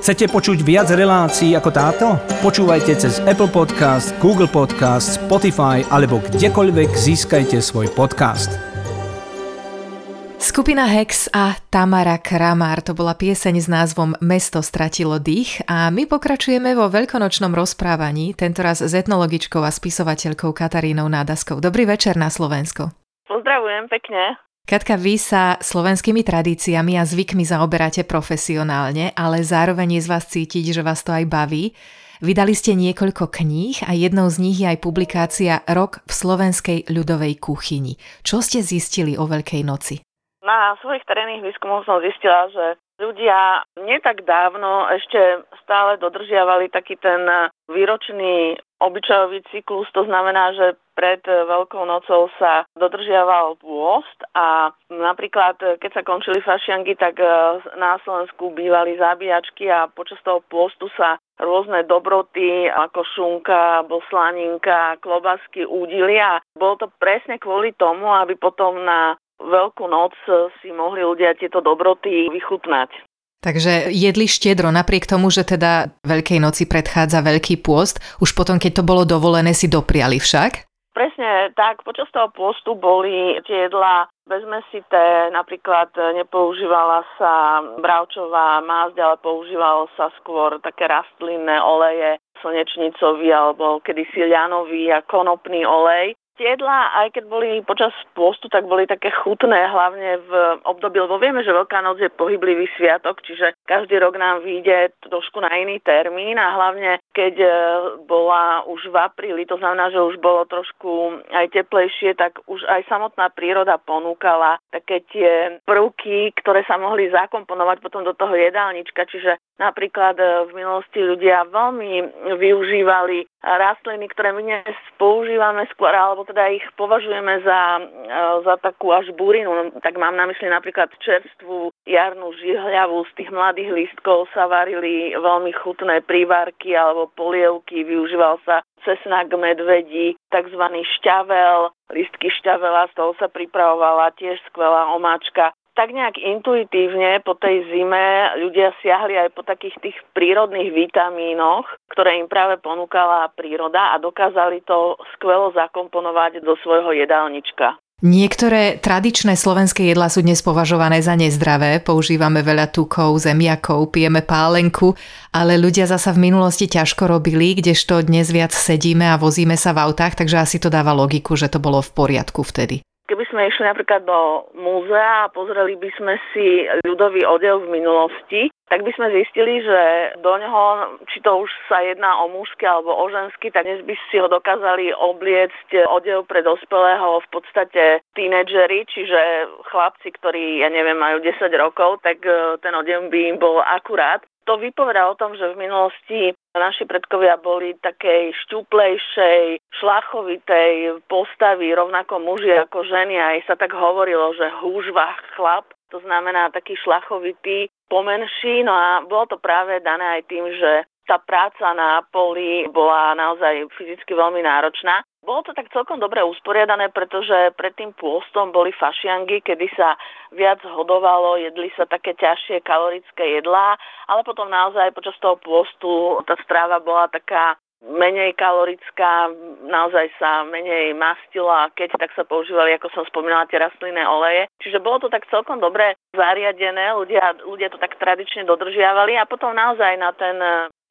Chcete počuť viac relácií ako táto? Počúvajte cez Apple Podcast, Google Podcast, Spotify alebo kdekoľvek získajte svoj podcast. Skupina Hex a Tamara Kramár to bola pieseň s názvom Mesto stratilo dých a my pokračujeme vo veľkonočnom rozprávaní, tentoraz s etnologičkou a spisovateľkou Katarínou Nádaskou. Dobrý večer na Slovensko. Pozdravujem pekne. Katka, vy sa slovenskými tradíciami a zvykmi zaoberáte profesionálne, ale zároveň je z vás cítiť, že vás to aj baví. Vydali ste niekoľko kníh a jednou z nich je aj publikácia Rok v slovenskej ľudovej kuchyni. Čo ste zistili o Veľkej noci? Na svojich terénnych výskumoch som zistila, že ľudia nie tak dávno ešte stále dodržiavali taký ten výročný obyčajový cyklus, to znamená, že pred Veľkou nocou sa dodržiaval pôst a napríklad, keď sa končili fašiangy, tak e, na Slovensku bývali zabíjačky a počas toho pôstu sa rôzne dobroty ako šunka, boslaninka, klobasky údili a bolo to presne kvôli tomu, aby potom na Veľkú noc si mohli ľudia tieto dobroty vychutnať. Takže jedli štedro, napriek tomu, že teda Veľkej noci predchádza Veľký pôst, už potom, keď to bolo dovolené, si dopriali však? Presne tak, počas toho pôstu boli tie jedla bezmesité, napríklad nepoužívala sa bravčová másť, ale používalo sa skôr také rastlinné oleje, slnečnicový alebo kedysi ľanový a konopný olej jedlá, aj keď boli počas pôstu, tak boli také chutné, hlavne v období, lebo vieme, že Veľká noc je pohyblivý sviatok, čiže každý rok nám vyjde trošku na iný termín a hlavne keď e, bola už v apríli, to znamená, že už bolo trošku aj teplejšie, tak už aj samotná príroda ponúkala také tie prvky, ktoré sa mohli zakomponovať potom do toho jedálnička, čiže napríklad e, v minulosti ľudia veľmi využívali rastliny, ktoré my dnes používame skôr, alebo teda ich považujeme za, e, za takú až burinu, no, tak mám na mysli napríklad čerstvú jarnú žihľavu, z tých mladých lístkov sa varili veľmi chutné prívarky alebo polievky, využíval sa cesnak medvedí, tzv. šťavel, listky šťavela, z toho sa pripravovala tiež skvelá omáčka tak nejak intuitívne po tej zime ľudia siahli aj po takých tých prírodných vitamínoch, ktoré im práve ponúkala príroda a dokázali to skvelo zakomponovať do svojho jedálnička. Niektoré tradičné slovenské jedlá sú dnes považované za nezdravé, používame veľa tukov, zemiakov, pijeme pálenku, ale ľudia zasa v minulosti ťažko robili, kdežto dnes viac sedíme a vozíme sa v autách, takže asi to dáva logiku, že to bolo v poriadku vtedy. Keby sme išli napríklad do múzea a pozreli by sme si ľudový odev v minulosti, tak by sme zistili, že do neho, či to už sa jedná o mužský alebo o ženský, tak dnes by si ho dokázali obliecť odev pre dospelého v podstate tínedžeri, čiže chlapci, ktorí, ja neviem, majú 10 rokov, tak e, ten odev by im bol akurát. To vypovedá o tom, že v minulosti naši predkovia boli takej šťuplejšej, šlachovitej postavy, rovnako muži ako ženy. Aj sa tak hovorilo, že húžva chlap, to znamená taký šlachovitý, pomenší. No a bolo to práve dané aj tým, že tá práca na poli bola naozaj fyzicky veľmi náročná. Bolo to tak celkom dobre usporiadané, pretože pred tým pôstom boli fašiangy, kedy sa viac hodovalo, jedli sa také ťažšie kalorické jedlá, ale potom naozaj počas toho pôstu tá stráva bola taká menej kalorická, naozaj sa menej mastila keď tak sa používali, ako som spomínala, tie rastlinné oleje. Čiže bolo to tak celkom dobre zariadené, ľudia, ľudia to tak tradične dodržiavali a potom naozaj na ten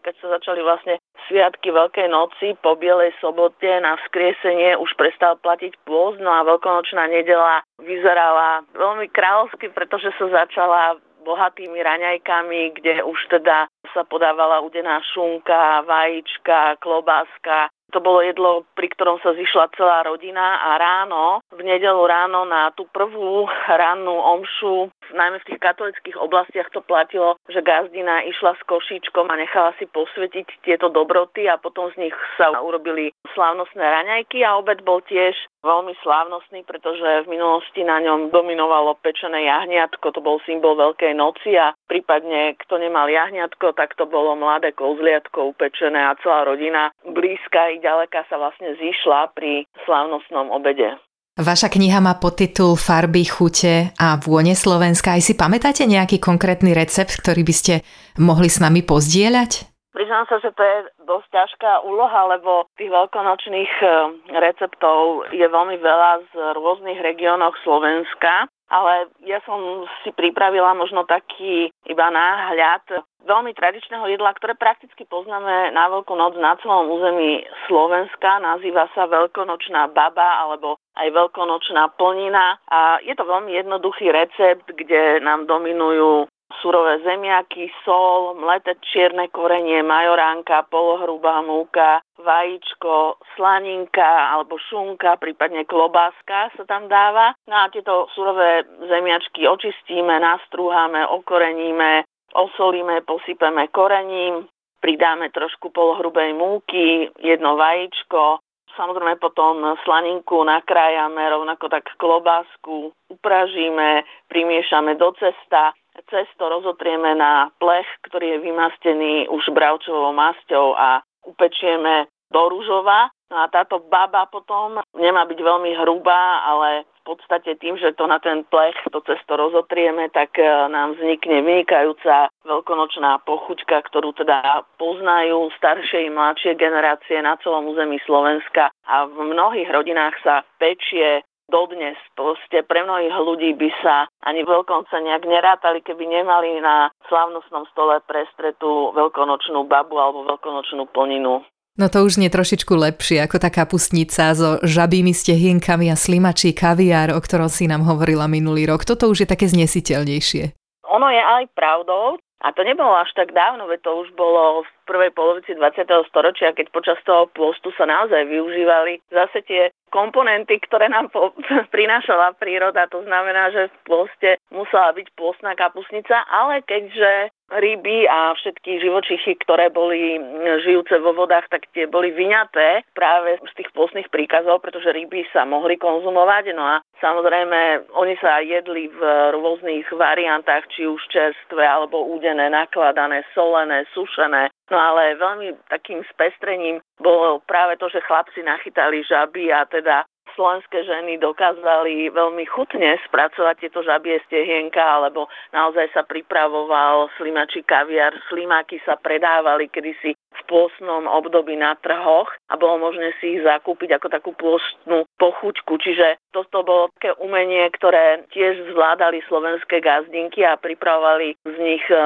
keď sa začali vlastne sviatky Veľkej noci po Bielej sobote na vzkriesenie už prestal platiť pôst, no a veľkonočná nedela vyzerala veľmi kráľovsky, pretože sa začala bohatými raňajkami, kde už teda sa podávala udená šunka, vajíčka, klobáska, to bolo jedlo, pri ktorom sa zišla celá rodina a ráno, v nedelu ráno na tú prvú rannú omšu, najmä v tých katolických oblastiach to platilo, že gazdina išla s košíčkom a nechala si posvetiť tieto dobroty a potom z nich sa urobili slávnostné raňajky a obed bol tiež veľmi slávnostný, pretože v minulosti na ňom dominovalo pečené jahniatko, to bol symbol Veľkej noci a prípadne kto nemal jahniatko, tak to bolo mladé kozliatko upečené a celá rodina blízka ďaleka sa vlastne zišla pri slávnostnom obede. Vaša kniha má podtitul Farby, chute a vône Slovenska. Aj si pamätáte nejaký konkrétny recept, ktorý by ste mohli s nami pozdieľať? Priznám sa, že to je dosť ťažká úloha, lebo tých veľkonočných eh, receptov je veľmi veľa z rôznych regiónov Slovenska ale ja som si pripravila možno taký iba náhľad veľmi tradičného jedla, ktoré prakticky poznáme na Veľkú noc na celom území Slovenska. Nazýva sa Veľkonočná baba alebo aj Veľkonočná plnina a je to veľmi jednoduchý recept, kde nám dominujú surové zemiaky, sol, mleté čierne korenie, majoránka, polohrubá múka, vajíčko, slaninka alebo šunka, prípadne klobáska sa tam dáva. No a tieto surové zemiačky očistíme, nastrúhame, okoreníme, osolíme, posypeme korením, pridáme trošku polohrubej múky, jedno vajíčko, samozrejme potom slaninku nakrájame, rovnako tak klobásku upražíme, primiešame do cesta cesto rozotrieme na plech, ktorý je vymastený už bravčovou masťou a upečieme do rúžova. No a táto baba potom nemá byť veľmi hrubá, ale v podstate tým, že to na ten plech, to cesto rozotrieme, tak e, nám vznikne vynikajúca veľkonočná pochuťka, ktorú teda poznajú staršie i mladšie generácie na celom území Slovenska a v mnohých rodinách sa pečie dodnes. Proste pre mnohých ľudí by sa ani veľkonce nejak nerátali, keby nemali na slávnostnom stole prestretú veľkonočnú babu alebo veľkonočnú plninu. No to už nie trošičku lepšie ako tá kapustnica so žabými stehienkami a slimačí kaviár, o ktorom si nám hovorila minulý rok. Toto už je také znesiteľnejšie. Ono je aj pravdou, a to nebolo až tak dávno, veď to už bolo v prvej polovici 20. storočia, keď počas toho pôstu sa naozaj využívali zase tie komponenty, ktoré nám po, prinášala príroda. To znamená, že v pôste musela byť pôstna kapusnica, ale keďže ryby a všetky živočichy, ktoré boli žijúce vo vodách, tak tie boli vyňaté práve z tých pôstnych príkazov, pretože ryby sa mohli konzumovať. No a samozrejme, oni sa jedli v rôznych variantách, či už čerstvé alebo údené, nakladané, solené, sušené. No ale veľmi takým spestrením bolo práve to, že chlapci nachytali žaby a teda slovenské ženy dokázali veľmi chutne spracovať tieto žabie stehienka, alebo naozaj sa pripravoval slimačí kaviar. Slimáky sa predávali kedysi v pôstnom období na trhoch a bolo možné si ich zakúpiť ako takú pôstnu pochuťku. Čiže toto bolo také umenie, ktoré tiež zvládali slovenské gazdinky a pripravovali z nich e,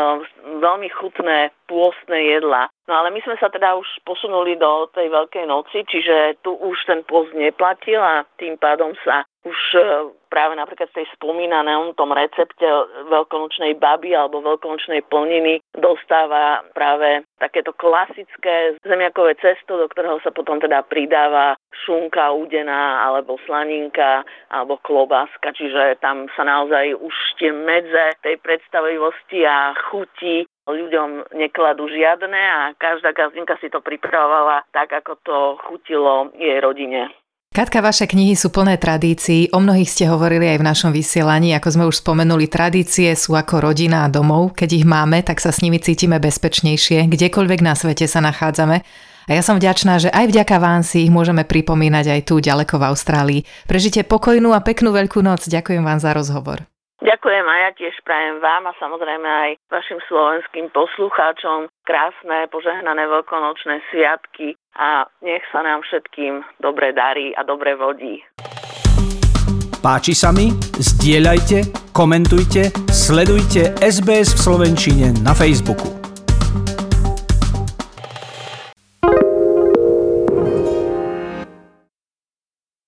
veľmi chutné pôstne jedla. No ale my sme sa teda už posunuli do tej Veľkej noci, čiže tu už ten pôst neplatil a tým pádom sa už e, práve napríklad v tej spomínanom tom recepte veľkonočnej baby alebo veľkonočnej plniny dostáva práve takéto klasické zemiakové cesto, do ktorého sa potom teda pridáva šunka udená alebo slaninka alebo klobáska, čiže tam sa naozaj už tie medze tej predstavivosti a chuti ľuďom nekladú žiadne a každá gazdinka si to pripravovala tak, ako to chutilo jej rodine. Katka, vaše knihy sú plné tradícií, o mnohých ste hovorili aj v našom vysielaní, ako sme už spomenuli, tradície sú ako rodina a domov, keď ich máme, tak sa s nimi cítime bezpečnejšie, kdekoľvek na svete sa nachádzame. A ja som vďačná, že aj vďaka vám si ich môžeme pripomínať aj tu ďaleko v Austrálii. Prežite pokojnú a peknú veľkú noc. Ďakujem vám za rozhovor. Ďakujem a ja tiež prajem vám a samozrejme aj vašim slovenským poslucháčom krásne, požehnané veľkonočné sviatky a nech sa nám všetkým dobre darí a dobre vodí. Páči sa mi? Zdieľajte, komentujte, sledujte SBS v Slovenčine na Facebooku.